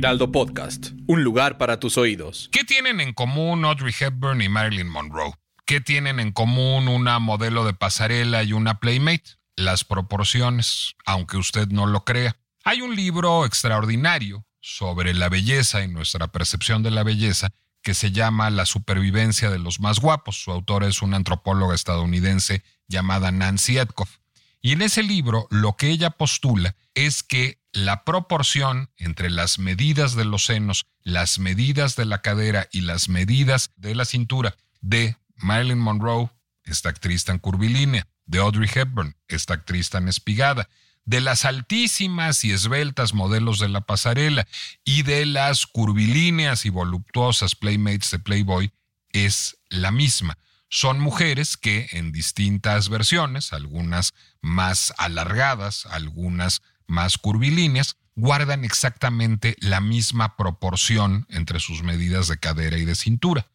Heraldo Podcast, un lugar para tus oídos. ¿Qué tienen en común Audrey Hepburn y Marilyn Monroe? ¿Qué tienen en común una modelo de pasarela y una playmate? Las proporciones, aunque usted no lo crea. Hay un libro extraordinario sobre la belleza y nuestra percepción de la belleza que se llama La supervivencia de los más guapos. Su autora es una antropóloga estadounidense llamada Nancy Etkoff. Y en ese libro lo que ella postula es que la proporción entre las medidas de los senos, las medidas de la cadera y las medidas de la cintura de Marilyn Monroe, esta actriz tan curvilínea, de Audrey Hepburn, esta actriz tan espigada, de las altísimas y esbeltas modelos de la pasarela y de las curvilíneas y voluptuosas playmates de Playboy es la misma. Son mujeres que en distintas versiones, algunas más alargadas, algunas más curvilíneas, guardan exactamente la misma proporción entre sus medidas de cadera y de cintura.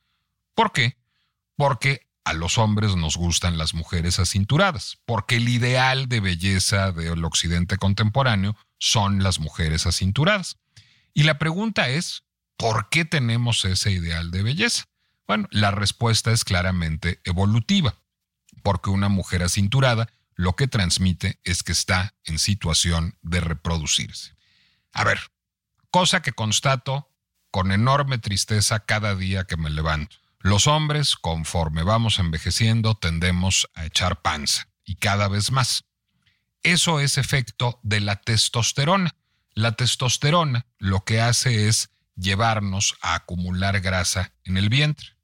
¿Por qué? Porque a los hombres nos gustan las mujeres acinturadas, porque el ideal de belleza del occidente contemporáneo son las mujeres acinturadas. Y la pregunta es, ¿por qué tenemos ese ideal de belleza? Bueno, la respuesta es claramente evolutiva, porque una mujer acinturada lo que transmite es que está en situación de reproducirse. A ver, cosa que constato con enorme tristeza cada día que me levanto. Los hombres, conforme vamos envejeciendo, tendemos a echar panza, y cada vez más. Eso es efecto de la testosterona. La testosterona lo que hace es llevarnos a acumular grasa en el vientre.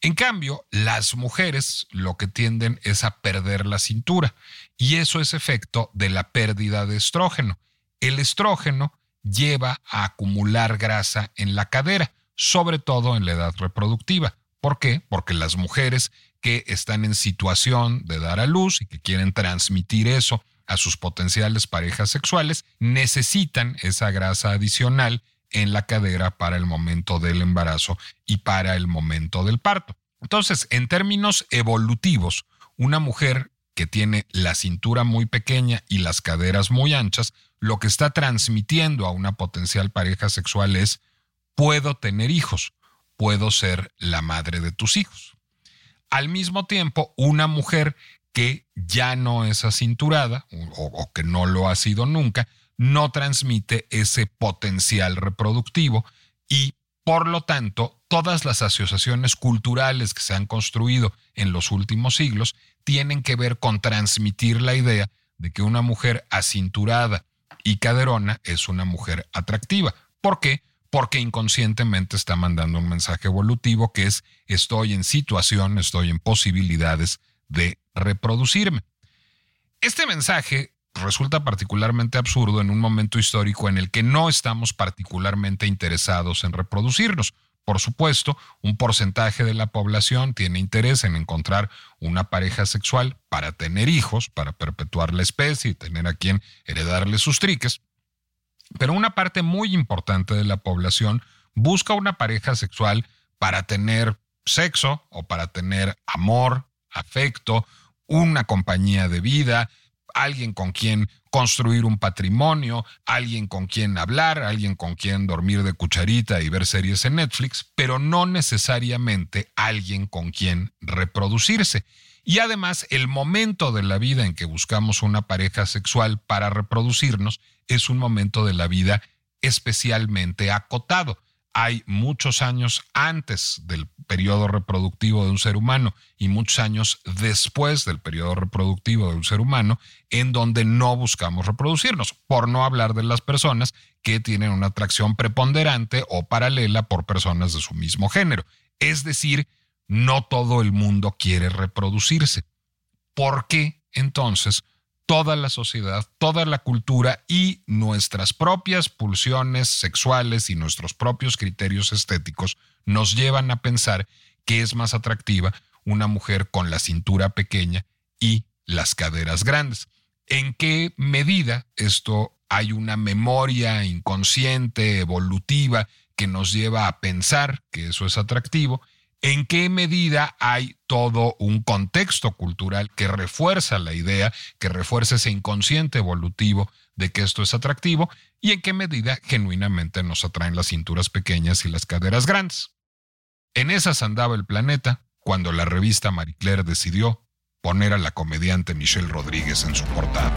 En cambio, las mujeres lo que tienden es a perder la cintura y eso es efecto de la pérdida de estrógeno. El estrógeno lleva a acumular grasa en la cadera, sobre todo en la edad reproductiva. ¿Por qué? Porque las mujeres que están en situación de dar a luz y que quieren transmitir eso a sus potenciales parejas sexuales, necesitan esa grasa adicional en la cadera para el momento del embarazo y para el momento del parto. Entonces, en términos evolutivos, una mujer que tiene la cintura muy pequeña y las caderas muy anchas, lo que está transmitiendo a una potencial pareja sexual es, puedo tener hijos, puedo ser la madre de tus hijos. Al mismo tiempo, una mujer que ya no es acinturada o, o que no lo ha sido nunca, no transmite ese potencial reproductivo y por lo tanto todas las asociaciones culturales que se han construido en los últimos siglos tienen que ver con transmitir la idea de que una mujer acinturada y caderona es una mujer atractiva. ¿Por qué? Porque inconscientemente está mandando un mensaje evolutivo que es estoy en situación, estoy en posibilidades de reproducirme. Este mensaje resulta particularmente absurdo en un momento histórico en el que no estamos particularmente interesados en reproducirnos. Por supuesto, un porcentaje de la población tiene interés en encontrar una pareja sexual para tener hijos, para perpetuar la especie y tener a quien heredarle sus triques. Pero una parte muy importante de la población busca una pareja sexual para tener sexo o para tener amor, afecto, una compañía de vida, alguien con quien construir un patrimonio, alguien con quien hablar, alguien con quien dormir de cucharita y ver series en Netflix, pero no necesariamente alguien con quien reproducirse. Y además, el momento de la vida en que buscamos una pareja sexual para reproducirnos es un momento de la vida especialmente acotado hay muchos años antes del periodo reproductivo de un ser humano y muchos años después del periodo reproductivo de un ser humano en donde no buscamos reproducirnos, por no hablar de las personas que tienen una atracción preponderante o paralela por personas de su mismo género. Es decir, no todo el mundo quiere reproducirse. ¿Por qué entonces toda la sociedad, toda la cultura y nuestras propias pulsiones sexuales y nuestros propios criterios estéticos nos llevan a pensar que es más atractiva una mujer con la cintura pequeña y las caderas grandes. ¿En qué medida esto hay una memoria inconsciente, evolutiva, que nos lleva a pensar que eso es atractivo? ¿En qué medida hay todo un contexto cultural que refuerza la idea, que refuerza ese inconsciente evolutivo de que esto es atractivo? ¿Y en qué medida genuinamente nos atraen las cinturas pequeñas y las caderas grandes? En esas andaba el planeta cuando la revista Marie Claire decidió poner a la comediante Michelle Rodríguez en su portada.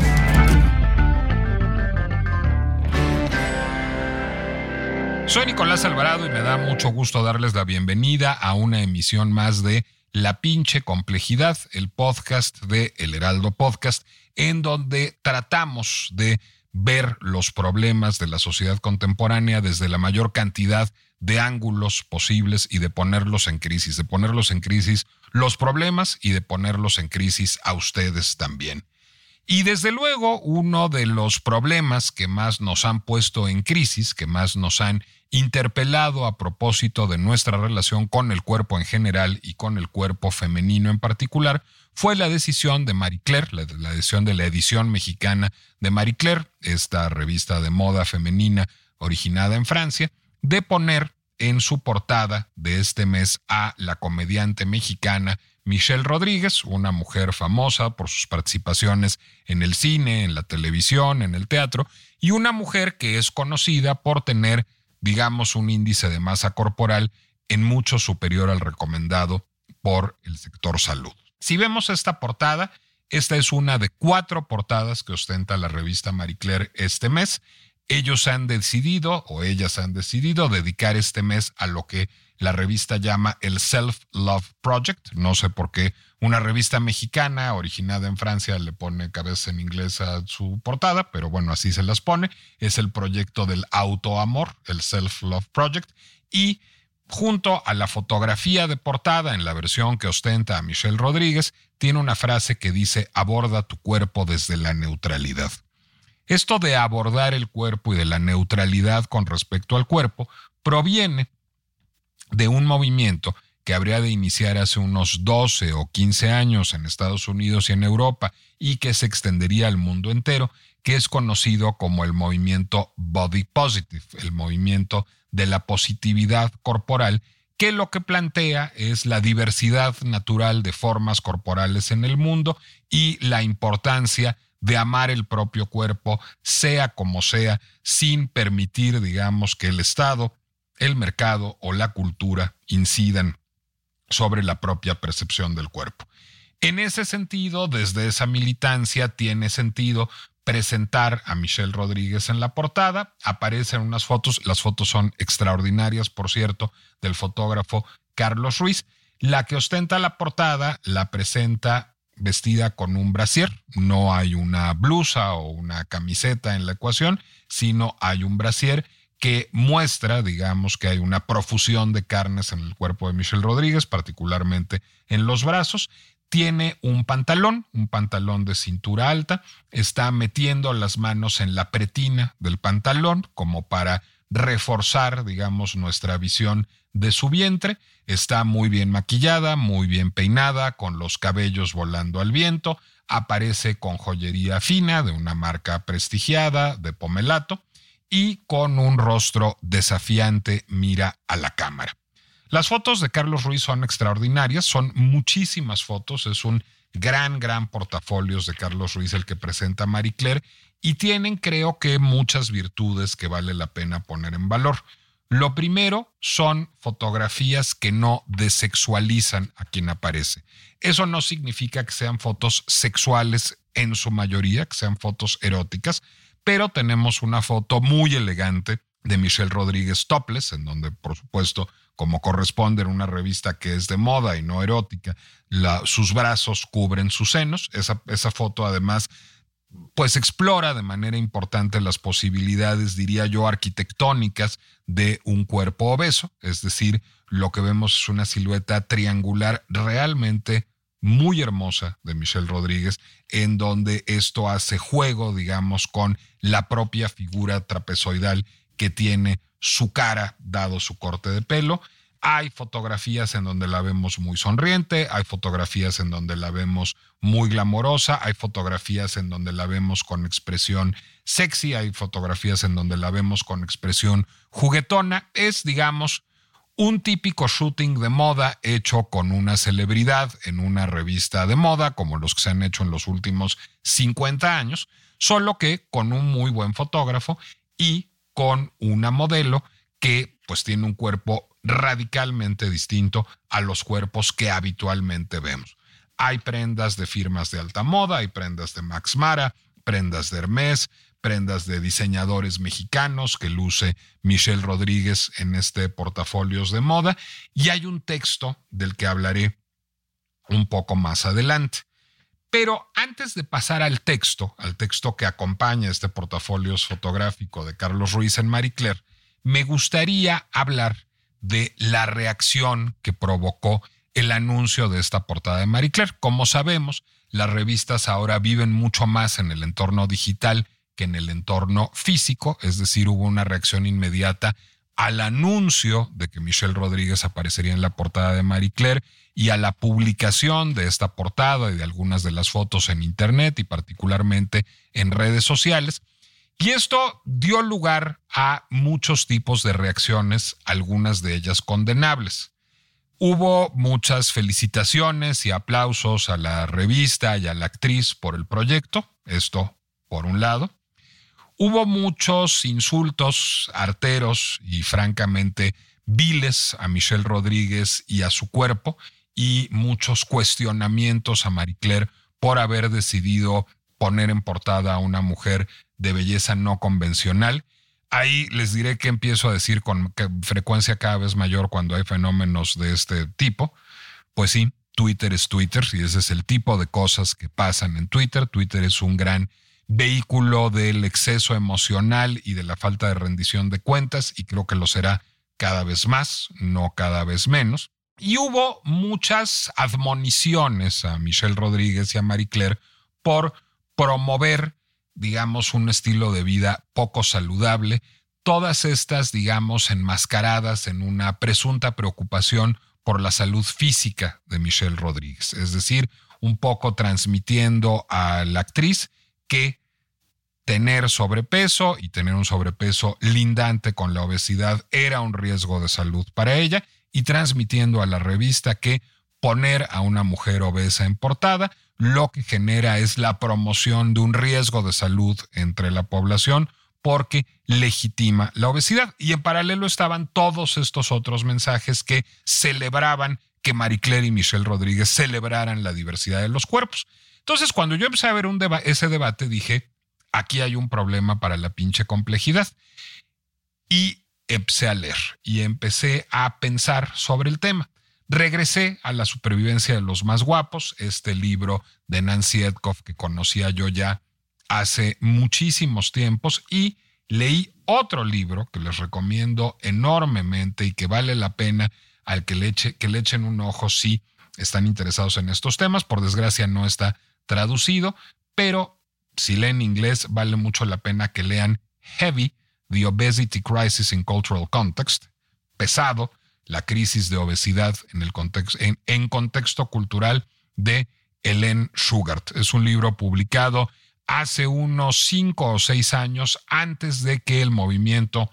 Soy Nicolás Alvarado y me da mucho gusto darles la bienvenida a una emisión más de La pinche complejidad, el podcast de El Heraldo Podcast, en donde tratamos de ver los problemas de la sociedad contemporánea desde la mayor cantidad de ángulos posibles y de ponerlos en crisis, de ponerlos en crisis los problemas y de ponerlos en crisis a ustedes también. Y desde luego, uno de los problemas que más nos han puesto en crisis, que más nos han interpelado a propósito de nuestra relación con el cuerpo en general y con el cuerpo femenino en particular, fue la decisión de Marie Claire, la, decisión de la edición mexicana de Marie Claire, esta revista de moda femenina originada en Francia, de poner en su portada de este mes a la comediante mexicana Michelle Rodríguez, una mujer famosa por sus participaciones en el cine, en la televisión, en el teatro, y una mujer que es conocida por tener, digamos, un índice de masa corporal en mucho superior al recomendado por el sector salud. Si vemos esta portada, esta es una de cuatro portadas que ostenta la revista Marie Claire este mes ellos han decidido o ellas han decidido dedicar este mes a lo que la revista llama el Self Love Project. No sé por qué una revista mexicana originada en Francia le pone cabeza en inglés a su portada, pero bueno, así se las pone. Es el proyecto del autoamor, el Self Love Project. Y junto a la fotografía de portada en la versión que ostenta a Michelle Rodríguez, tiene una frase que dice aborda tu cuerpo desde la neutralidad. Esto de abordar el cuerpo y de la neutralidad con respecto al cuerpo proviene de un movimiento que habría de iniciar hace unos 12 o 15 años en Estados Unidos y en Europa y que se extendería al mundo entero, que es conocido como el movimiento Body Positive, el movimiento de la positividad corporal, que lo que plantea es la diversidad natural de formas corporales en el mundo y la importancia de amar el propio cuerpo, sea como sea, sin permitir, digamos, que el Estado, el mercado o la cultura incidan sobre la propia percepción del cuerpo. En ese sentido, desde esa militancia tiene sentido presentar a Michelle Rodríguez en la portada. Aparecen unas fotos, las fotos son extraordinarias, por cierto, del fotógrafo Carlos Ruiz. La que ostenta la portada la presenta vestida con un brasier. No hay una blusa o una camiseta en la ecuación, sino hay un brasier que muestra, digamos, que hay una profusión de carnes en el cuerpo de Michelle Rodríguez, particularmente en los brazos. Tiene un pantalón, un pantalón de cintura alta, está metiendo las manos en la pretina del pantalón como para reforzar, digamos, nuestra visión de su vientre. Está muy bien maquillada, muy bien peinada, con los cabellos volando al viento. Aparece con joyería fina de una marca prestigiada de Pomelato y con un rostro desafiante mira a la cámara. Las fotos de Carlos Ruiz son extraordinarias, son muchísimas fotos, es un gran, gran portafolios de Carlos Ruiz el que presenta Marie Claire y tienen creo que muchas virtudes que vale la pena poner en valor. Lo primero son fotografías que no desexualizan a quien aparece. Eso no significa que sean fotos sexuales en su mayoría, que sean fotos eróticas, pero tenemos una foto muy elegante de Michelle Rodríguez Topless, en donde, por supuesto, como corresponde en una revista que es de moda y no erótica, sus brazos cubren sus senos. Esa, esa foto, además, pues explora de manera importante las posibilidades, diría yo, arquitectónicas de un cuerpo obeso, es decir, lo que vemos es una silueta triangular realmente muy hermosa de Michelle Rodríguez, en donde esto hace juego, digamos, con la propia figura trapezoidal que tiene su cara, dado su corte de pelo. Hay fotografías en donde la vemos muy sonriente, hay fotografías en donde la vemos muy glamorosa, hay fotografías en donde la vemos con expresión sexy, hay fotografías en donde la vemos con expresión juguetona. Es, digamos, un típico shooting de moda hecho con una celebridad en una revista de moda, como los que se han hecho en los últimos 50 años, solo que con un muy buen fotógrafo y con una modelo que pues tiene un cuerpo radicalmente distinto a los cuerpos que habitualmente vemos. Hay prendas de firmas de alta moda, hay prendas de Max Mara, prendas de Hermes, prendas de diseñadores mexicanos que luce Michelle Rodríguez en este portafolios de moda y hay un texto del que hablaré un poco más adelante. Pero antes de pasar al texto, al texto que acompaña este portafolios fotográfico de Carlos Ruiz en Marie Claire, me gustaría hablar de la reacción que provocó el anuncio de esta portada de Marie Claire. Como sabemos, las revistas ahora viven mucho más en el entorno digital que en el entorno físico, es decir, hubo una reacción inmediata al anuncio de que Michelle Rodríguez aparecería en la portada de Marie Claire y a la publicación de esta portada y de algunas de las fotos en Internet y particularmente en redes sociales. Y esto dio lugar a muchos tipos de reacciones, algunas de ellas condenables. Hubo muchas felicitaciones y aplausos a la revista y a la actriz por el proyecto, esto por un lado. Hubo muchos insultos arteros y francamente viles a Michelle Rodríguez y a su cuerpo y muchos cuestionamientos a Marie Claire por haber decidido poner en portada a una mujer de belleza no convencional. Ahí les diré que empiezo a decir con frecuencia cada vez mayor cuando hay fenómenos de este tipo. Pues sí, Twitter es Twitter y ese es el tipo de cosas que pasan en Twitter. Twitter es un gran vehículo del exceso emocional y de la falta de rendición de cuentas y creo que lo será cada vez más, no cada vez menos. Y hubo muchas admoniciones a Michelle Rodríguez y a Marie Claire por promover digamos, un estilo de vida poco saludable, todas estas, digamos, enmascaradas en una presunta preocupación por la salud física de Michelle Rodríguez, es decir, un poco transmitiendo a la actriz que tener sobrepeso y tener un sobrepeso lindante con la obesidad era un riesgo de salud para ella y transmitiendo a la revista que poner a una mujer obesa en portada lo que genera es la promoción de un riesgo de salud entre la población porque legitima la obesidad. Y en paralelo estaban todos estos otros mensajes que celebraban que Marie Claire y Michelle Rodríguez celebraran la diversidad de los cuerpos. Entonces, cuando yo empecé a ver ese debate, dije, aquí hay un problema para la pinche complejidad. Y empecé a leer y empecé a pensar sobre el tema. Regresé a La supervivencia de los más guapos, este libro de Nancy Edkoff que conocía yo ya hace muchísimos tiempos y leí otro libro que les recomiendo enormemente y que vale la pena al que que le echen un ojo si están interesados en estos temas. Por desgracia no está traducido, pero si leen inglés vale mucho la pena que lean Heavy, The Obesity Crisis in Cultural Context, pesado, la crisis de obesidad en, el contexto, en, contexto cultural de Helen Schugart. Es un libro publicado hace unos cinco o seis años antes de que el movimiento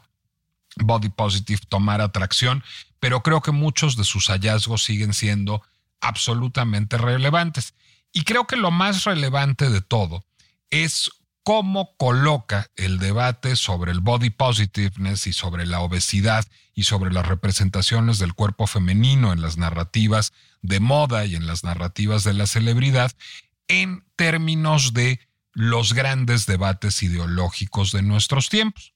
Body Positive tomara tracción, pero creo que muchos de sus hallazgos siguen siendo absolutamente relevantes. Y creo que lo más relevante de todo es cómo coloca el debate sobre el body positiveness y sobre la obesidad y sobre las representaciones del cuerpo femenino en las narrativas de moda y en las narrativas de la celebridad en términos de los grandes debates ideológicos de nuestros tiempos.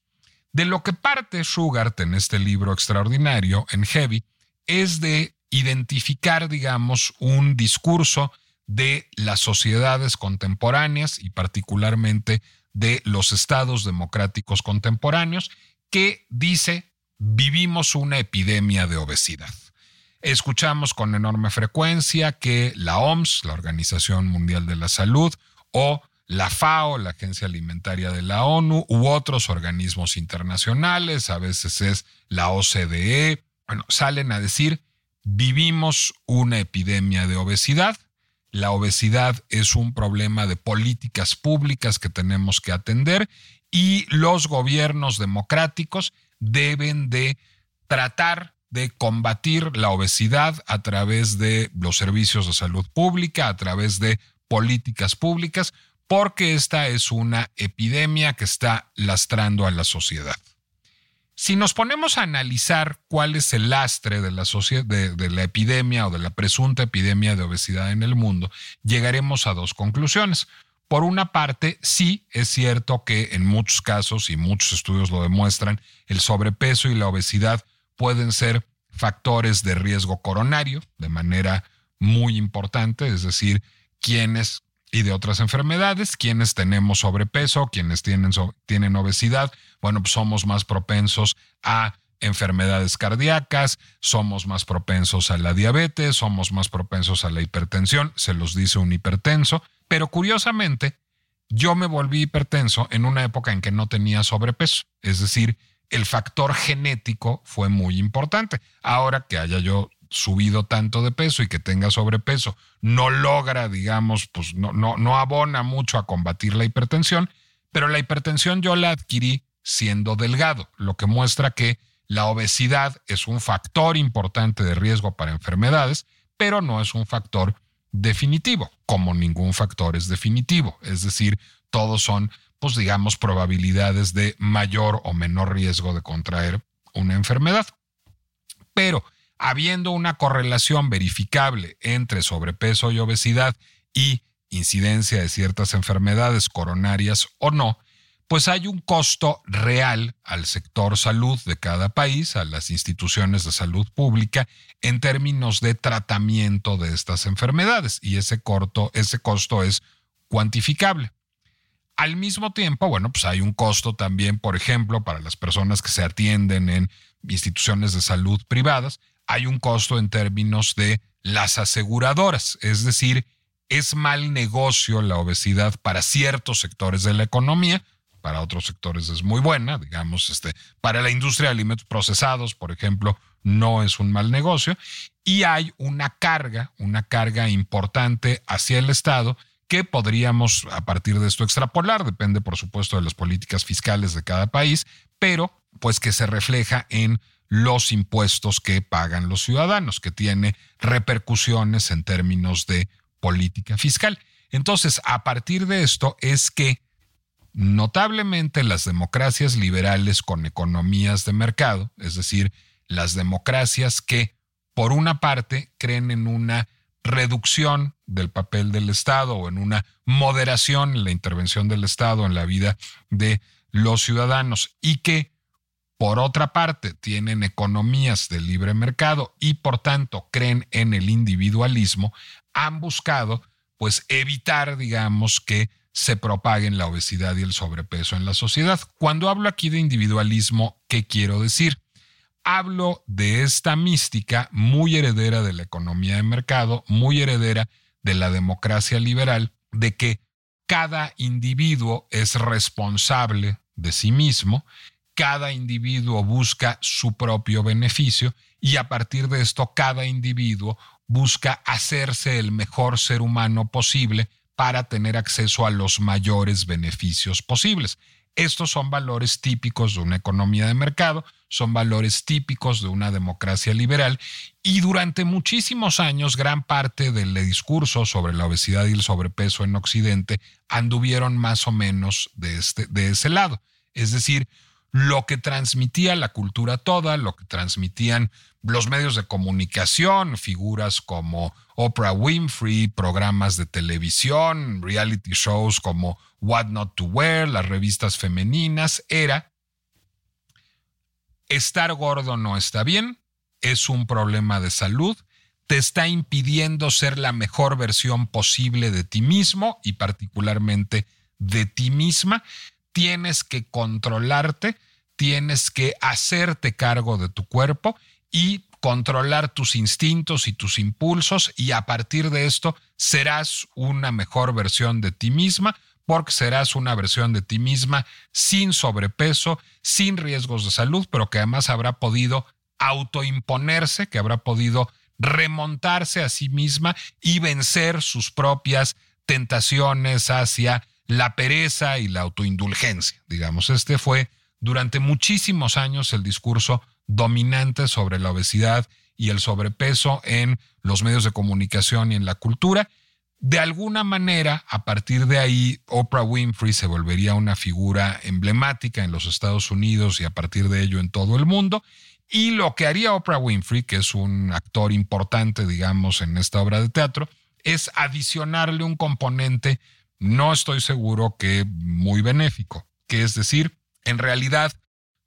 De lo que parte Sugart en este libro extraordinario, en Heavy, es de identificar, digamos, un discurso de las sociedades contemporáneas y particularmente de los estados democráticos contemporáneos que dice vivimos una epidemia de obesidad. Escuchamos con enorme frecuencia que la OMS, la Organización Mundial de la Salud, o la FAO, la Agencia Alimentaria de la ONU, u otros organismos internacionales, a veces es la OCDE, bueno, salen a decir, vivimos una epidemia de obesidad, la obesidad es un problema de políticas públicas que tenemos que atender y los gobiernos democráticos deben de tratar de combatir la obesidad a través de los servicios de salud pública, a través de políticas públicas, porque esta es una epidemia que está lastrando a la sociedad. Si nos ponemos a analizar cuál es el lastre de la, de, la epidemia o de la presunta epidemia de obesidad en el mundo, llegaremos a dos conclusiones. Por una parte, sí es cierto que en muchos casos, y muchos estudios lo demuestran, el sobrepeso y la obesidad pueden ser factores de riesgo coronario de manera muy importante, es decir, quienes y de otras enfermedades, quienes tenemos sobrepeso, quienes tienen, tienen obesidad, bueno, pues somos más propensos a enfermedades cardíacas, somos más propensos a la diabetes, somos más propensos a la hipertensión, se los dice un hipertenso, pero curiosamente yo me volví hipertenso en una época en que no tenía sobrepeso, es decir, el factor genético fue muy importante. Ahora que haya yo subido tanto de peso y que tenga sobrepeso no logra, digamos, pues no, no, no abona mucho a combatir la hipertensión, pero la hipertensión yo la adquirí siendo delgado, lo que muestra que la obesidad es un factor importante de riesgo para enfermedades, pero no es un factor definitivo, como ningún factor es definitivo. Es decir, todos son, pues digamos, probabilidades de mayor o menor riesgo de contraer una enfermedad. Pero habiendo una correlación verificable entre sobrepeso y obesidad y incidencia de ciertas enfermedades coronarias o no, pues hay un costo real al sector salud de cada país, a las instituciones de salud pública, en términos de tratamiento de estas enfermedades. Y ese, corto, ese costo es cuantificable. Al mismo tiempo, bueno, pues hay un costo también, por ejemplo, para las personas que se atienden en instituciones de salud privadas, hay un costo en términos de las aseguradoras, es decir, es mal negocio la obesidad para ciertos sectores de la economía, para otros sectores es muy buena, digamos, este, para la industria de alimentos procesados, por ejemplo, no es un mal negocio, y hay una carga, una carga importante hacia el Estado que podríamos a partir de esto extrapolar, depende por supuesto de las políticas fiscales de cada país, pero pues que se refleja en los impuestos que pagan los ciudadanos, que tiene repercusiones en términos de política fiscal. Entonces, a partir de esto es que notablemente las democracias liberales con economías de mercado, es decir, las democracias que, por una parte, creen en una reducción del papel del Estado o en una moderación en la intervención del Estado en la vida de los ciudadanos y que por otra parte, tienen economías de libre mercado y por tanto creen en el individualismo, han buscado pues evitar, digamos, que se propaguen la obesidad y el sobrepeso en la sociedad. Cuando hablo aquí de individualismo, ¿qué quiero decir? Hablo de esta mística muy heredera de la economía de mercado, muy heredera de la democracia liberal, de que cada individuo es responsable de sí mismo cada individuo busca su propio beneficio y a partir de esto cada individuo busca hacerse el mejor ser humano posible para tener acceso a los mayores beneficios posibles. Estos son valores típicos de una economía de mercado, son valores típicos de una democracia liberal y durante muchísimos años gran parte del discurso sobre la obesidad y el sobrepeso en Occidente anduvieron más o menos de, este, de ese lado. Es decir, lo que transmitía la cultura toda, lo que transmitían los medios de comunicación, figuras como Oprah Winfrey, programas de televisión, reality shows como What Not to Wear, las revistas femeninas, era estar gordo no está bien, es un problema de salud, te está impidiendo ser la mejor versión posible de ti mismo y particularmente de ti misma tienes que controlarte, tienes que hacerte cargo de tu cuerpo y controlar tus instintos y tus impulsos. Y a partir de esto serás una mejor versión de ti misma porque serás una versión de ti misma sin sobrepeso, sin riesgos de salud, pero que además habrá podido autoimponerse, que habrá podido remontarse a sí misma y vencer sus propias tentaciones hacia la pereza y la autoindulgencia. Digamos, este fue durante muchísimos años el discurso dominante sobre la obesidad y el sobrepeso en los medios de comunicación y en la cultura. De alguna manera, a partir de ahí, Oprah Winfrey se volvería una figura emblemática en los Estados Unidos y a partir de ello en todo el mundo. Y lo que haría Oprah Winfrey, que es un actor importante, digamos, en esta obra de teatro, es adicionarle un componente, no estoy seguro que muy benéfico, que es decir, en realidad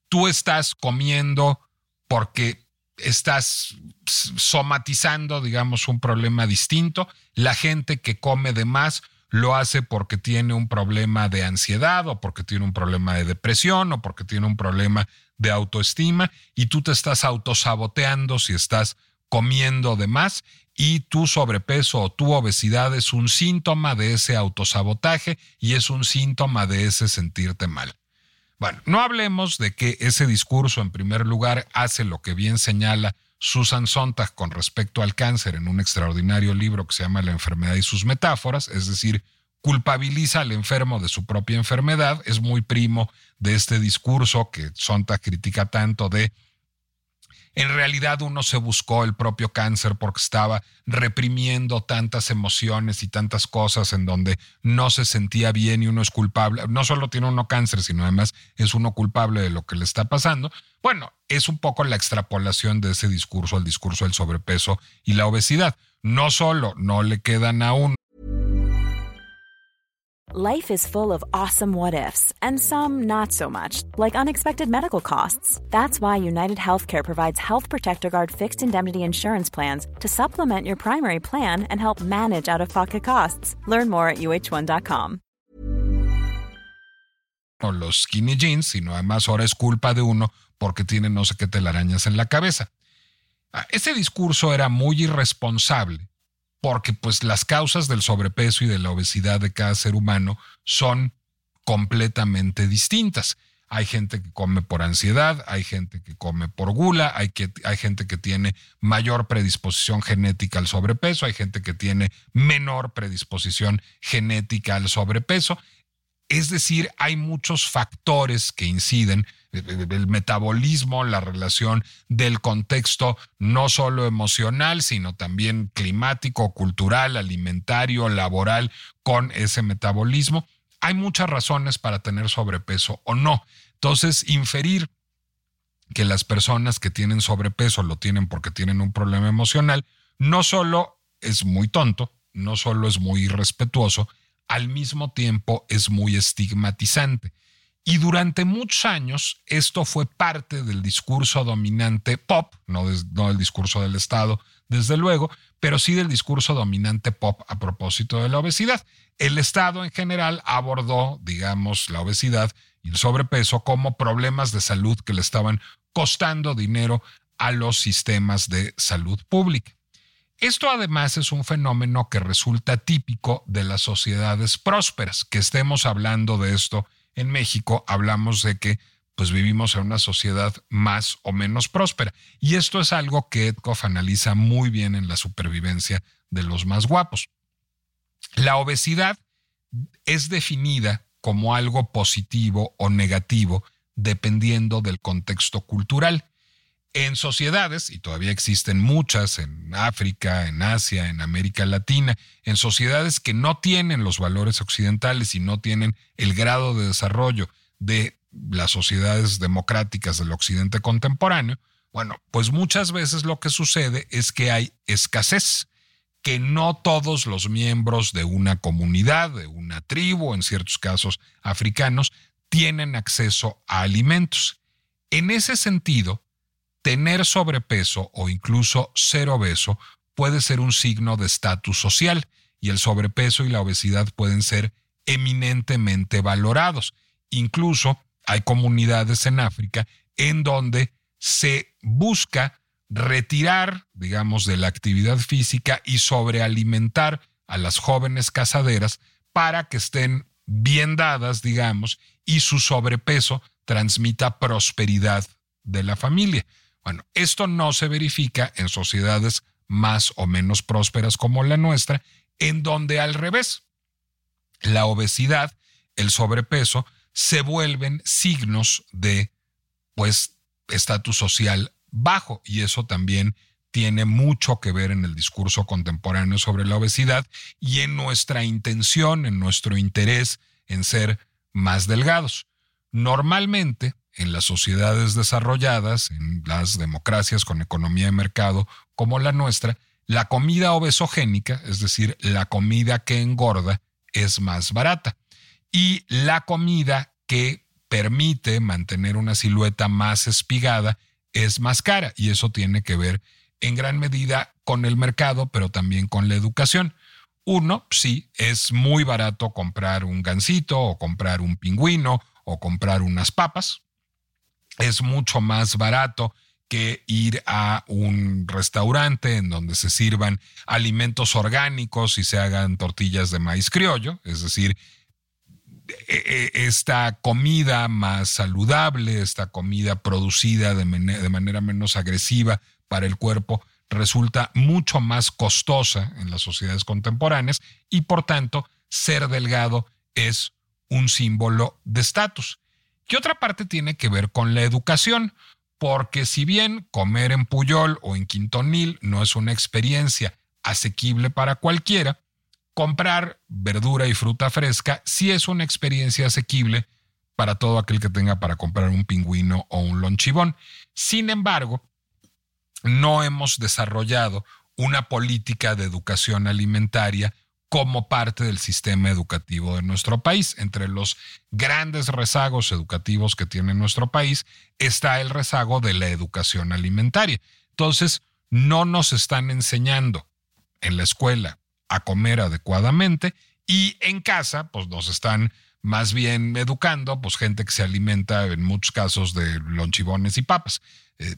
tú estás comiendo porque estás somatizando, digamos, un problema distinto. La gente que come de más lo hace porque tiene un problema de ansiedad o porque tiene un problema de depresión o porque tiene un problema de autoestima y tú te estás autosaboteando si estás comiendo de más y tu sobrepeso o tu obesidad es un síntoma de ese autosabotaje y es un síntoma de ese sentirte mal. Bueno, no hablemos de que ese discurso, en primer lugar, hace lo que bien señala Susan Sontag con respecto al cáncer en un extraordinario libro que se llama La enfermedad y sus metáforas, es decir, culpabiliza al enfermo de su propia enfermedad, es muy primo de este discurso que Sontag critica tanto de en realidad uno se buscó el propio cáncer porque estaba reprimiendo tantas emociones y tantas cosas en donde no se sentía bien y uno es culpable. No solo tiene uno cáncer, sino además es uno culpable de lo que le está pasando. Bueno, es un poco la extrapolación de ese discurso al discurso del sobrepeso y la obesidad. No solo no le quedan a uno Life is full of awesome what ifs, and some not so much, like unexpected medical costs. That's why United Healthcare provides Health Protector Guard fixed indemnity insurance plans to supplement your primary plan and help manage out of pocket costs. Learn more at uh1.com. No, Los skinny jeans, sino además ahora es culpa de uno porque tiene no sé qué telarañas en la cabeza. Ah, ese discurso era muy irresponsable porque pues las causas del sobrepeso y de la obesidad de cada ser humano son completamente distintas. Hay gente que come por ansiedad, hay gente que come por gula, hay, que, hay gente que tiene mayor predisposición genética al sobrepeso, hay gente que tiene menor predisposición genética al sobrepeso. Es decir, hay muchos factores que inciden el metabolismo, la relación del contexto no solo emocional, sino también climático, cultural, alimentario, laboral, con ese metabolismo. Hay muchas razones para tener sobrepeso o no. Entonces, inferir que las personas que tienen sobrepeso lo tienen porque tienen un problema emocional, no solo es muy tonto, no solo es muy irrespetuoso, al mismo tiempo es muy estigmatizante. Y durante muchos años esto fue parte del discurso dominante pop, no, del discurso del Estado, desde luego, pero sí del discurso dominante pop a propósito de la obesidad. El Estado en general abordó, digamos, la obesidad y el sobrepeso como problemas de salud que le estaban costando dinero a los sistemas de salud pública. Esto además es un fenómeno que resulta típico de las sociedades prósperas, que estemos hablando de esto en México hablamos de que pues vivimos en una sociedad más o menos próspera. Y esto es algo que Edkoff analiza muy bien en la supervivencia de los más guapos. La obesidad es definida como algo positivo o negativo dependiendo del contexto cultural. En sociedades, y todavía existen muchas en África, en Asia, en América Latina, en sociedades que no tienen los valores occidentales y no tienen el grado de desarrollo de las sociedades democráticas del occidente contemporáneo, bueno, pues muchas veces lo que sucede es que hay escasez, que no todos los miembros de una comunidad, de una tribu, en ciertos casos africanos, tienen acceso a alimentos. En ese sentido, tener sobrepeso o incluso ser obeso puede ser un signo de estatus social y el sobrepeso y la obesidad pueden ser eminentemente valorados. Incluso hay comunidades en África en donde se busca retirar, digamos, de la actividad física y sobrealimentar a las jóvenes casaderas para que estén bien dadas, digamos, y su sobrepeso transmita prosperidad de la familia. Bueno, esto no se verifica en sociedades más o menos prósperas como la nuestra, en donde al revés, la obesidad, el sobrepeso, se vuelven signos de, pues, estatus social bajo y eso también tiene mucho que ver en el discurso contemporáneo sobre la obesidad y en nuestra intención, en nuestro interés en ser más delgados. Normalmente, en las sociedades desarrolladas, en las democracias con economía de mercado como la nuestra, la comida obesogénica, es decir, la comida que engorda, es más barata. Y la comida que permite mantener una silueta más espigada es más cara. Y eso tiene que ver en gran medida con el mercado, pero también con la educación. Uno, sí, es muy barato comprar un gansito o comprar un pingüino o comprar unas papas. Es mucho más barato que ir a un restaurante en donde se sirvan alimentos orgánicos y se hagan tortillas de maíz criollo, es decir, e, e, esta comida más saludable, esta comida producida de, manera menos agresiva para el cuerpo, resulta mucho más costosa en las sociedades contemporáneas y por tanto ser delgado es un símbolo de estatus. Y otra parte tiene que ver con la educación, porque si bien comer en Puyol o en Quintonil no es una experiencia asequible para cualquiera, comprar verdura y fruta fresca sí es una experiencia asequible para todo aquel que tenga para comprar un pingüino o un lonchibón. Sin embargo, no hemos desarrollado una política de educación alimentaria como parte del sistema educativo de nuestro país. Entre los grandes rezagos educativos que tiene nuestro país está el rezago de la educación alimentaria. Entonces, no nos están enseñando en la escuela a comer adecuadamente y en casa, pues nos están más bien educando, pues gente que se alimenta en muchos casos de lonchibones y papas. Eh,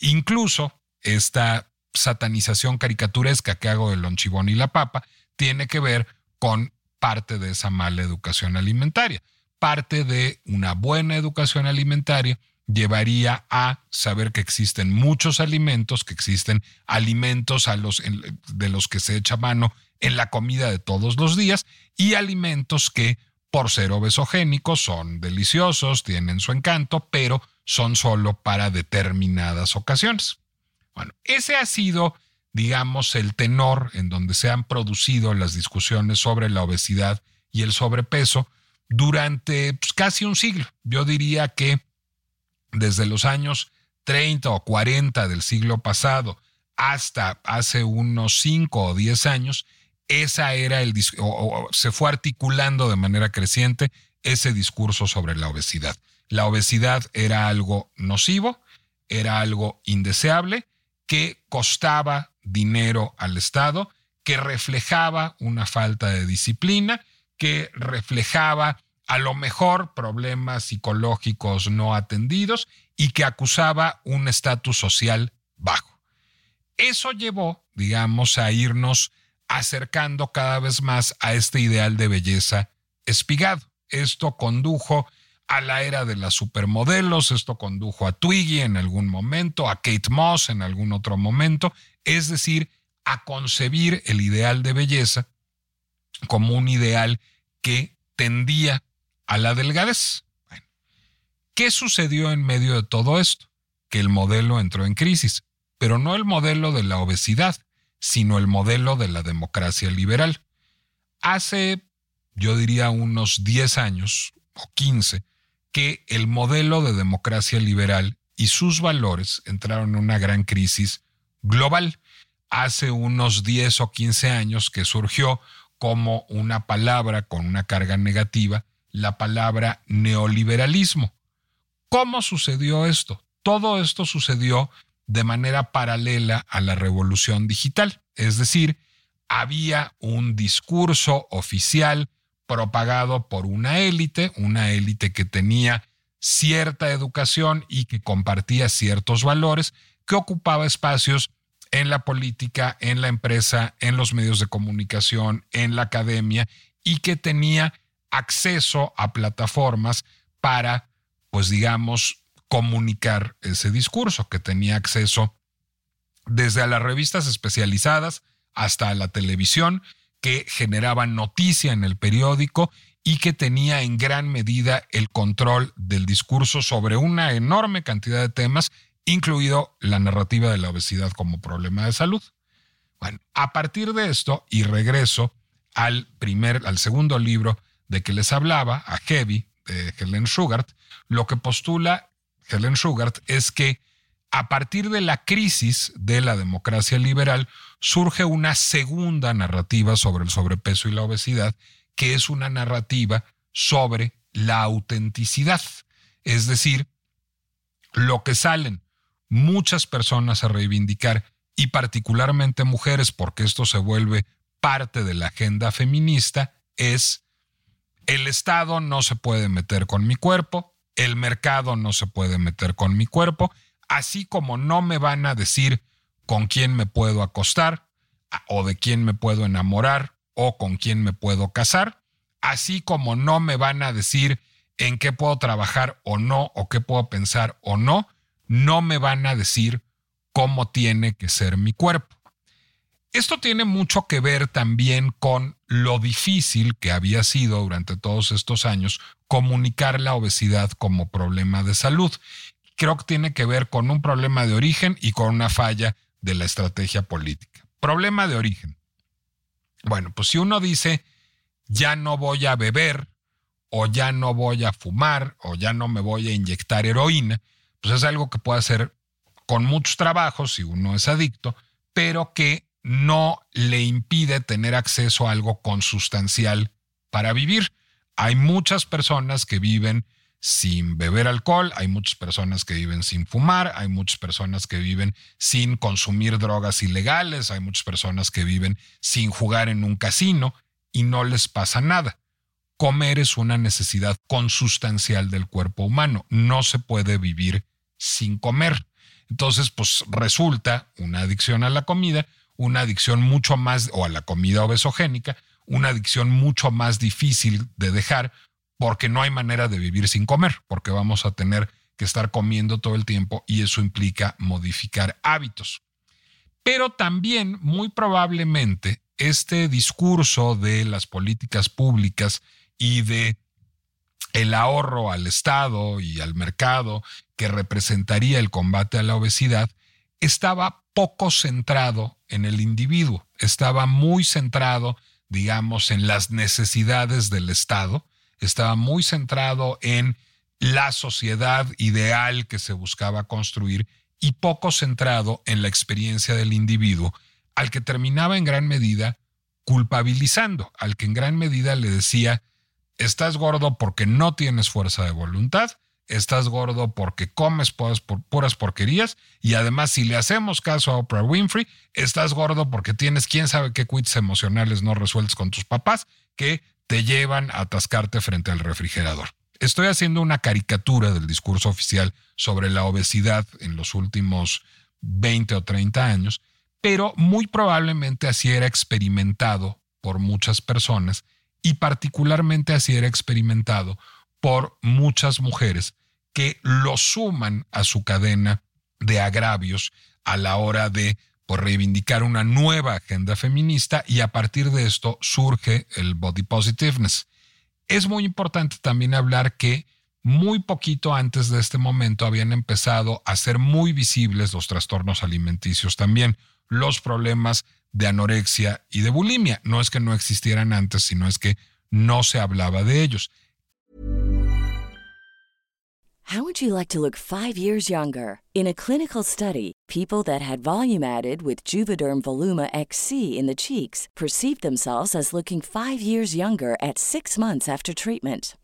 incluso esta satanización caricaturesca que hago del lonchibón y la papa tiene que ver con parte de esa mala educación alimentaria. Parte de una buena educación alimentaria llevaría a saber que existen muchos alimentos, que existen alimentos a los, de los que se echa mano en la comida de todos los días y alimentos que por ser obesogénicos son deliciosos, tienen su encanto, pero son solo para determinadas ocasiones. Bueno, ese ha sido, digamos, el tenor en donde se han producido las discusiones sobre la obesidad y el sobrepeso durante pues, casi un siglo. Yo diría que desde los años 30 o 40 del siglo pasado hasta hace unos 5 o 10 años, esa era el o, se fue articulando de manera creciente ese discurso sobre la obesidad. La obesidad era algo nocivo, era algo indeseable que costaba dinero al Estado, que reflejaba una falta de disciplina, que reflejaba a lo mejor problemas psicológicos no atendidos y que acusaba un estatus social bajo. Eso llevó, digamos, a irnos acercando cada vez más a este ideal de belleza espigado. Esto condujo a la era de las supermodelos, esto condujo a Twiggy en algún momento, a Kate Moss en algún otro momento, es decir, a concebir el ideal de belleza como un ideal que tendía a la delgadez. ¿Qué sucedió en medio de todo esto? Que el modelo entró en crisis, pero no el modelo de la obesidad, sino el modelo de la democracia liberal. Hace, yo diría, unos 10 años o 15, que el modelo de democracia liberal y sus valores entraron en una gran crisis global. Hace unos 10 o 15 años que surgió como una palabra con una carga negativa, la palabra neoliberalismo. ¿Cómo sucedió esto? Todo esto sucedió de manera paralela a la revolución digital, es decir, había un discurso oficial propagado por una élite, una élite que tenía cierta educación y que compartía ciertos valores, que ocupaba espacios en la política, en la empresa, en los medios de comunicación, en la academia y que tenía acceso a plataformas para, pues digamos, comunicar ese discurso, que tenía acceso desde a las revistas especializadas hasta a la televisión, que generaban noticia en el periódico y que tenía en gran medida el control del discurso sobre una enorme cantidad de temas, incluido la narrativa de la obesidad como problema de salud. Bueno, a partir de esto, y regreso al primer, al segundo libro de que les hablaba, a Heavy, de Helen Sugart, lo que postula Helen Sugart es que a partir de la crisis de la democracia liberal surge una segunda narrativa sobre el sobrepeso y la obesidad, que es una narrativa sobre la autenticidad. Es decir, lo que salen muchas personas a reivindicar, y particularmente mujeres, porque esto se vuelve parte de la agenda feminista, es el Estado no se puede meter con mi cuerpo, el mercado no se puede meter con mi cuerpo, así como no me van a decir con quién me puedo acostar o de quién me puedo enamorar o con quién me puedo casar, así como no me van a decir en qué puedo trabajar o no o qué puedo pensar o no, no me van a decir cómo tiene que ser mi cuerpo. Esto tiene mucho que ver también con lo difícil que había sido durante todos estos años comunicar la obesidad como problema de salud. Creo que tiene que ver con un problema de origen y con una falla de la estrategia política. Problema de origen. Bueno, pues si uno dice, ya no voy a beber, o ya no voy a fumar, o ya no me voy a inyectar heroína, pues es algo que puede hacer con muchos trabajos si uno es adicto, pero que no le impide tener acceso a algo consustancial para vivir. Hay muchas personas que viven sin beber alcohol, hay muchas personas que viven sin fumar, hay muchas personas que viven sin consumir drogas ilegales, hay muchas personas que viven sin jugar en un casino y no les pasa nada. Comer es una necesidad consustancial del cuerpo humano, no se puede vivir sin comer. Entonces, pues resulta una adicción a la comida, una adicción mucho más, o a la comida obesogénica, una adicción mucho más difícil de dejar porque no hay manera de vivir sin comer, porque vamos a tener que estar comiendo todo el tiempo y eso implica modificar hábitos. Pero también, muy probablemente, este discurso de las políticas públicas y de el ahorro al Estado y al mercado que representaría el combate a la obesidad estaba poco centrado en el individuo, estaba muy centrado, digamos, en las necesidades del Estado, estaba muy centrado en la sociedad ideal que se buscaba construir y poco centrado en la experiencia del individuo, al que terminaba en gran medida culpabilizando, al que en gran medida le decía, estás gordo porque no tienes fuerza de voluntad, estás gordo porque comes puras, porquerías y además si le hacemos caso a Oprah Winfrey, estás gordo porque tienes quién sabe qué quits emocionales no resueltos con tus papás que te llevan a atascarte frente al refrigerador. Estoy haciendo una caricatura del discurso oficial sobre la obesidad en los últimos 20 o 30 años, pero muy probablemente así era experimentado por muchas personas y particularmente así era experimentado por muchas mujeres que lo suman a su cadena de agravios a la hora de por reivindicar una nueva agenda feminista y a partir de esto surge el body positiveness. Es muy importante también hablar que muy poquito antes de este momento habían empezado a ser muy visibles los trastornos alimenticios también, los problemas de anorexia y de bulimia. No es que no existieran antes, sino es que no se hablaba de ellos. How would you like to look 5 years younger? In a clinical study, people that had volume added with Juvederm Voluma XC in the cheeks perceived themselves as looking 5 years younger at 6 months after treatment.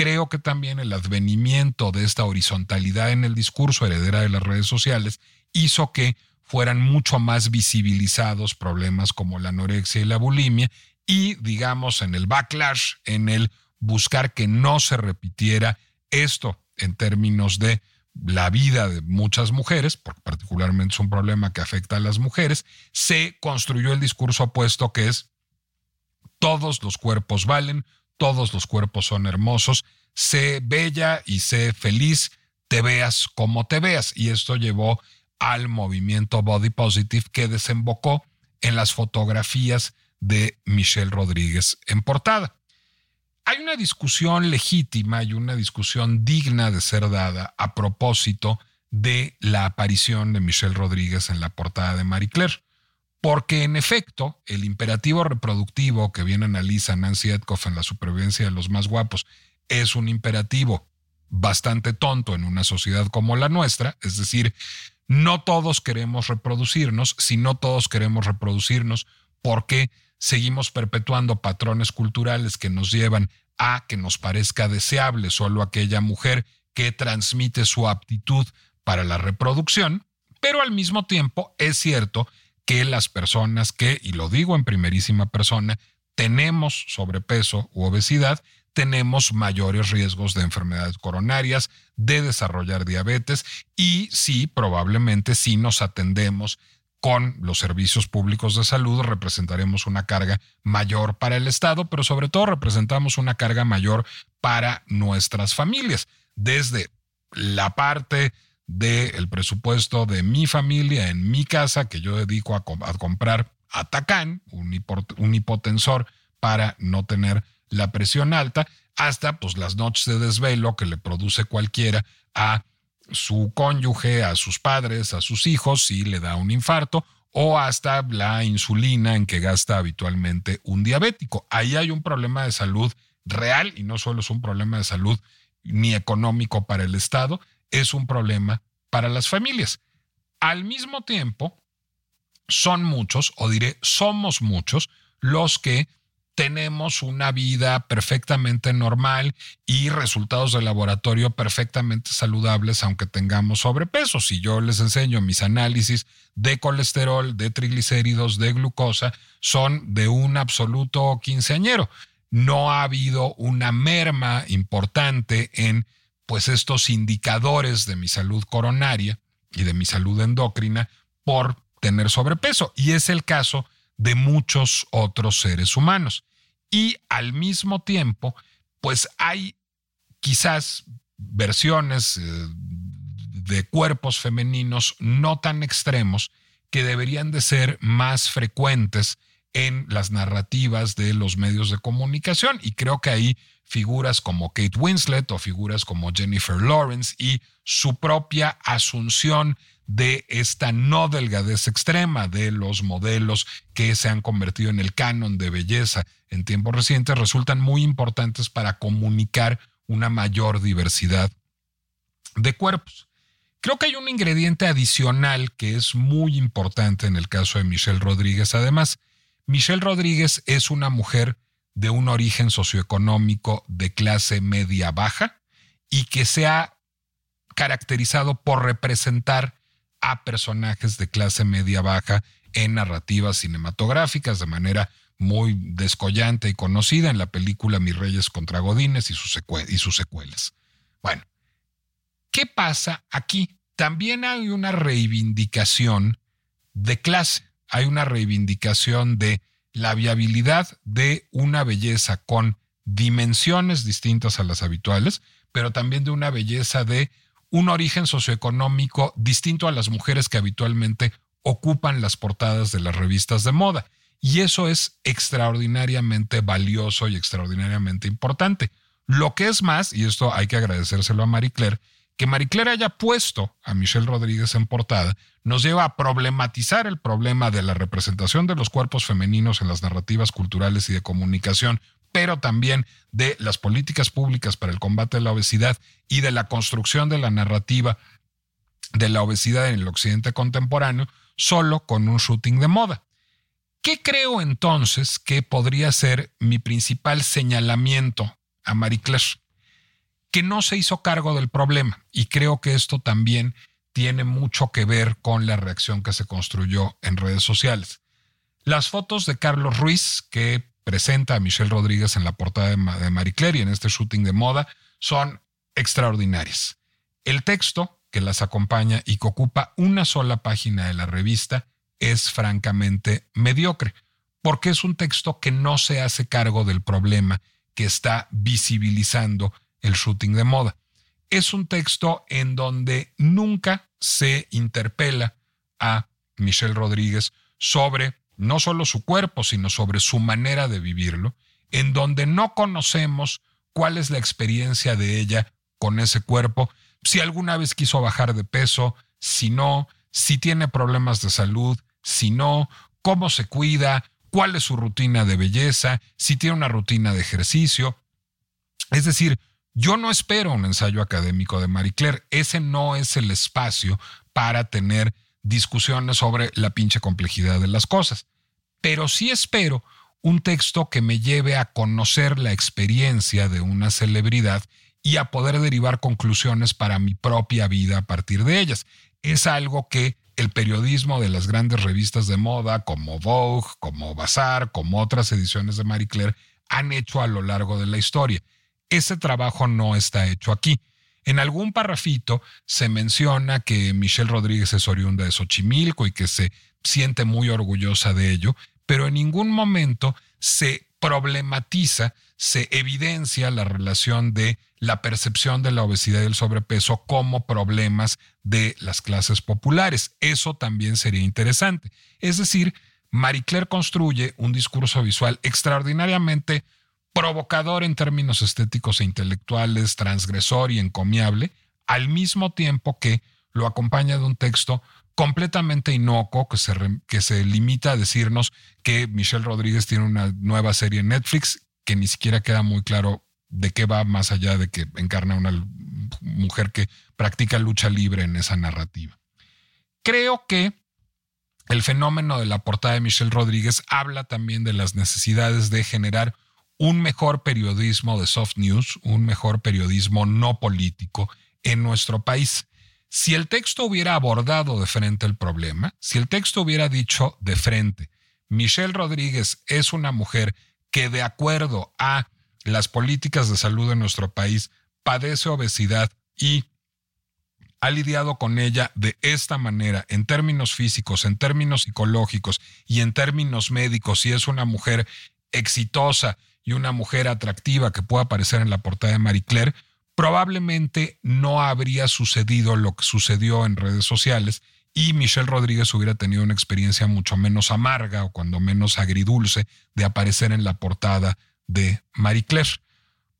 Creo que también el advenimiento de esta horizontalidad en el discurso heredera de las redes sociales hizo que fueran mucho más visibilizados problemas como la anorexia y la bulimia y, digamos, en el backlash, en el buscar que no se repitiera esto en términos de la vida de muchas mujeres, porque particularmente es un problema que afecta a las mujeres, se construyó el discurso opuesto que es todos los cuerpos valen, todos los cuerpos son hermosos, sé bella y sé feliz, te veas como te veas. Y esto llevó al movimiento Body Positive que desembocó en las fotografías de Michelle Rodríguez en portada. Hay una discusión legítima y una discusión digna de ser dada a propósito de la aparición de Michelle Rodríguez en la portada de Marie Claire. Porque en efecto, el imperativo reproductivo que bien analiza Nancy Etkoff en La supervivencia de los más guapos es un imperativo bastante tonto en una sociedad como la nuestra, es decir, no todos queremos reproducirnos, si no todos queremos reproducirnos, porque seguimos perpetuando patrones culturales que nos llevan a que nos parezca deseable solo aquella mujer que transmite su aptitud para la reproducción, pero al mismo tiempo es cierto que las personas que, y lo digo en primerísima persona, tenemos sobrepeso u obesidad, tenemos mayores riesgos de enfermedades coronarias, de desarrollar diabetes y sí, probablemente si nos atendemos con los servicios públicos de salud representaremos una carga mayor para el Estado, pero sobre todo representamos una carga mayor para nuestras familias, desde la parte del presupuesto de mi familia en mi casa, que yo dedico a, comprar Atacán, un, un hipotensor para no tener la presión alta, hasta pues las noches de desvelo que le produce cualquiera a su cónyuge, a sus padres, a sus hijos, si le da un infarto, o hasta la insulina en que gasta habitualmente un diabético. Ahí hay un problema de salud real y no solo es un problema de salud ni económico para el Estado, es un problema para las familias. Al mismo tiempo, son muchos, o diré, somos muchos, los que tenemos una vida perfectamente normal y resultados de laboratorio perfectamente saludables, aunque tengamos sobrepeso. Si yo les enseño mis análisis de colesterol, de triglicéridos, de glucosa, son de un absoluto quinceañero. No ha habido una merma importante en pues estos indicadores de mi salud coronaria y de mi salud endocrina por tener sobrepeso. Y es el caso de muchos otros seres humanos. Y al mismo tiempo, pues hay quizás versiones eh, de cuerpos femeninos no tan extremos que deberían de ser más frecuentes en las narrativas de los medios de comunicación. Y creo que ahí figuras como Kate Winslet o figuras como Jennifer Lawrence y su propia asunción de esta no delgadez extrema de los modelos que se han convertido en el canon de belleza en tiempos recientes resultan muy importantes para comunicar una mayor diversidad de cuerpos. Creo que hay un ingrediente adicional que es muy importante en el caso de Michelle Rodríguez. Además, Michelle Rodríguez es una mujer de un origen socioeconómico de clase media baja y que se ha caracterizado por representar a personajes de clase media baja en narrativas cinematográficas de manera muy descollante y conocida en la película Mis Reyes contra Godines y, y sus secuelas. Bueno, ¿qué pasa aquí? También hay una reivindicación de clase, hay una reivindicación de la viabilidad de una belleza con dimensiones distintas a las habituales, pero también de una belleza de un origen socioeconómico distinto a las mujeres que habitualmente ocupan las portadas de las revistas de moda. Y eso es extraordinariamente valioso y extraordinariamente importante. Lo que es más, y esto hay que agradecérselo a Marie Claire, que Marie Claire haya puesto a Michelle Rodríguez en portada nos lleva a problematizar el problema de la representación de los cuerpos femeninos en las narrativas culturales y de comunicación, pero también de las políticas públicas para el combate de la obesidad y de la construcción de la narrativa de la obesidad en el occidente contemporáneo, solo con un shooting de moda. ¿Qué creo entonces que podría ser mi principal señalamiento a Marie Claire? Que no se hizo cargo del problema y creo que esto también tiene mucho que ver con la reacción que se construyó en redes sociales. Las fotos de Carlos Ruiz, que presenta a Michelle Rodríguez en la portada de Marie Claire y en este shooting de moda, son extraordinarias. El texto que las acompaña y que ocupa una sola página de la revista es francamente mediocre, porque es un texto que no se hace cargo del problema que está visibilizando el shooting de moda. Es un texto en donde nunca se interpela a Michelle Rodríguez sobre no solo su cuerpo, sino sobre su manera de vivirlo, en donde no conocemos cuál es la experiencia de ella con ese cuerpo, si alguna vez quiso bajar de peso, si no, si tiene problemas de salud, si no, cómo se cuida, cuál es su rutina de belleza, si tiene una rutina de ejercicio. Es decir, yo no espero un ensayo académico de Marie Claire, ese no es el espacio para tener discusiones sobre la pinche complejidad de las cosas, pero sí espero un texto que me lleve a conocer la experiencia de una celebridad y a poder derivar conclusiones para mi propia vida a partir de ellas. Es algo que el periodismo de las grandes revistas de moda como Vogue, como Bazaar, como otras ediciones de Marie Claire han hecho a lo largo de la historia. Ese trabajo no está hecho aquí. En algún parrafito se menciona que Michelle Rodríguez es oriunda de Xochimilco y que se siente muy orgullosa de ello, pero en ningún momento se problematiza, se evidencia la relación de la percepción de la obesidad y el sobrepeso como problemas de las clases populares. Eso también sería interesante. Es decir, Marie Claire construye un discurso visual extraordinariamente provocador en términos estéticos e intelectuales, transgresor y encomiable, al mismo tiempo que lo acompaña de un texto completamente inocuo que se, que se limita a decirnos que Michelle Rodríguez tiene una nueva serie en Netflix que ni siquiera queda muy claro de qué va más allá de que encarna una mujer que practica lucha libre en esa narrativa. Creo que el fenómeno de la portada de Michelle Rodríguez habla también de las necesidades de generar un mejor periodismo de soft news, un mejor periodismo no político en nuestro país. Si el texto hubiera abordado de frente el problema, si el texto hubiera dicho de frente, Michelle Rodríguez es una mujer que de acuerdo a las políticas de salud en nuestro país padece obesidad y ha lidiado con ella de esta manera, en términos físicos, en términos psicológicos y en términos médicos, si es una mujer exitosa y una mujer atractiva que pueda aparecer en la portada de Marie Claire, probablemente no habría sucedido lo que sucedió en redes sociales y Michelle Rodríguez hubiera tenido una experiencia mucho menos amarga o cuando menos agridulce de aparecer en la portada de Marie Claire.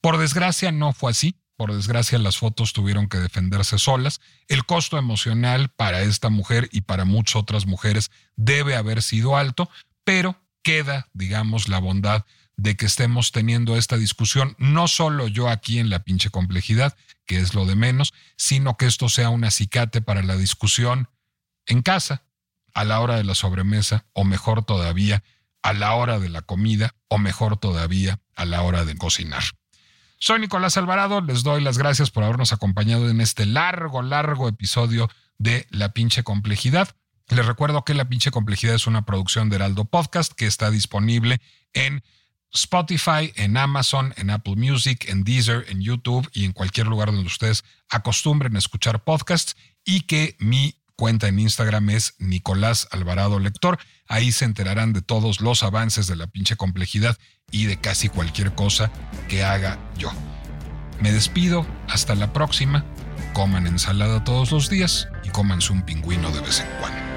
Por desgracia no fue así. Por desgracia las fotos tuvieron que defenderse solas. El costo emocional para esta mujer y para muchas otras mujeres debe haber sido alto, pero queda, digamos, la bondad de que estemos teniendo esta discusión, no solo yo aquí en la pinche complejidad, que es lo de menos, sino que esto sea un acicate para la discusión en casa, a la hora de la sobremesa, o mejor todavía, a la hora de la comida, o mejor todavía, a la hora de cocinar. Soy Nicolás Alvarado, les doy las gracias por habernos acompañado en este largo, largo episodio de La pinche complejidad. Les recuerdo que La pinche complejidad es una producción de Heraldo Podcast que está disponible en Spotify, en Amazon, en Apple Music, en Deezer, en YouTube y en cualquier lugar donde ustedes acostumbren a escuchar podcasts y que mi cuenta en Instagram es Nicolás Alvarado Lector. Ahí se enterarán de todos los avances de la pinche complejidad y de casi cualquier cosa que haga yo. Me despido, hasta la próxima. Coman ensalada todos los días y cómanse un pingüino de vez en cuando.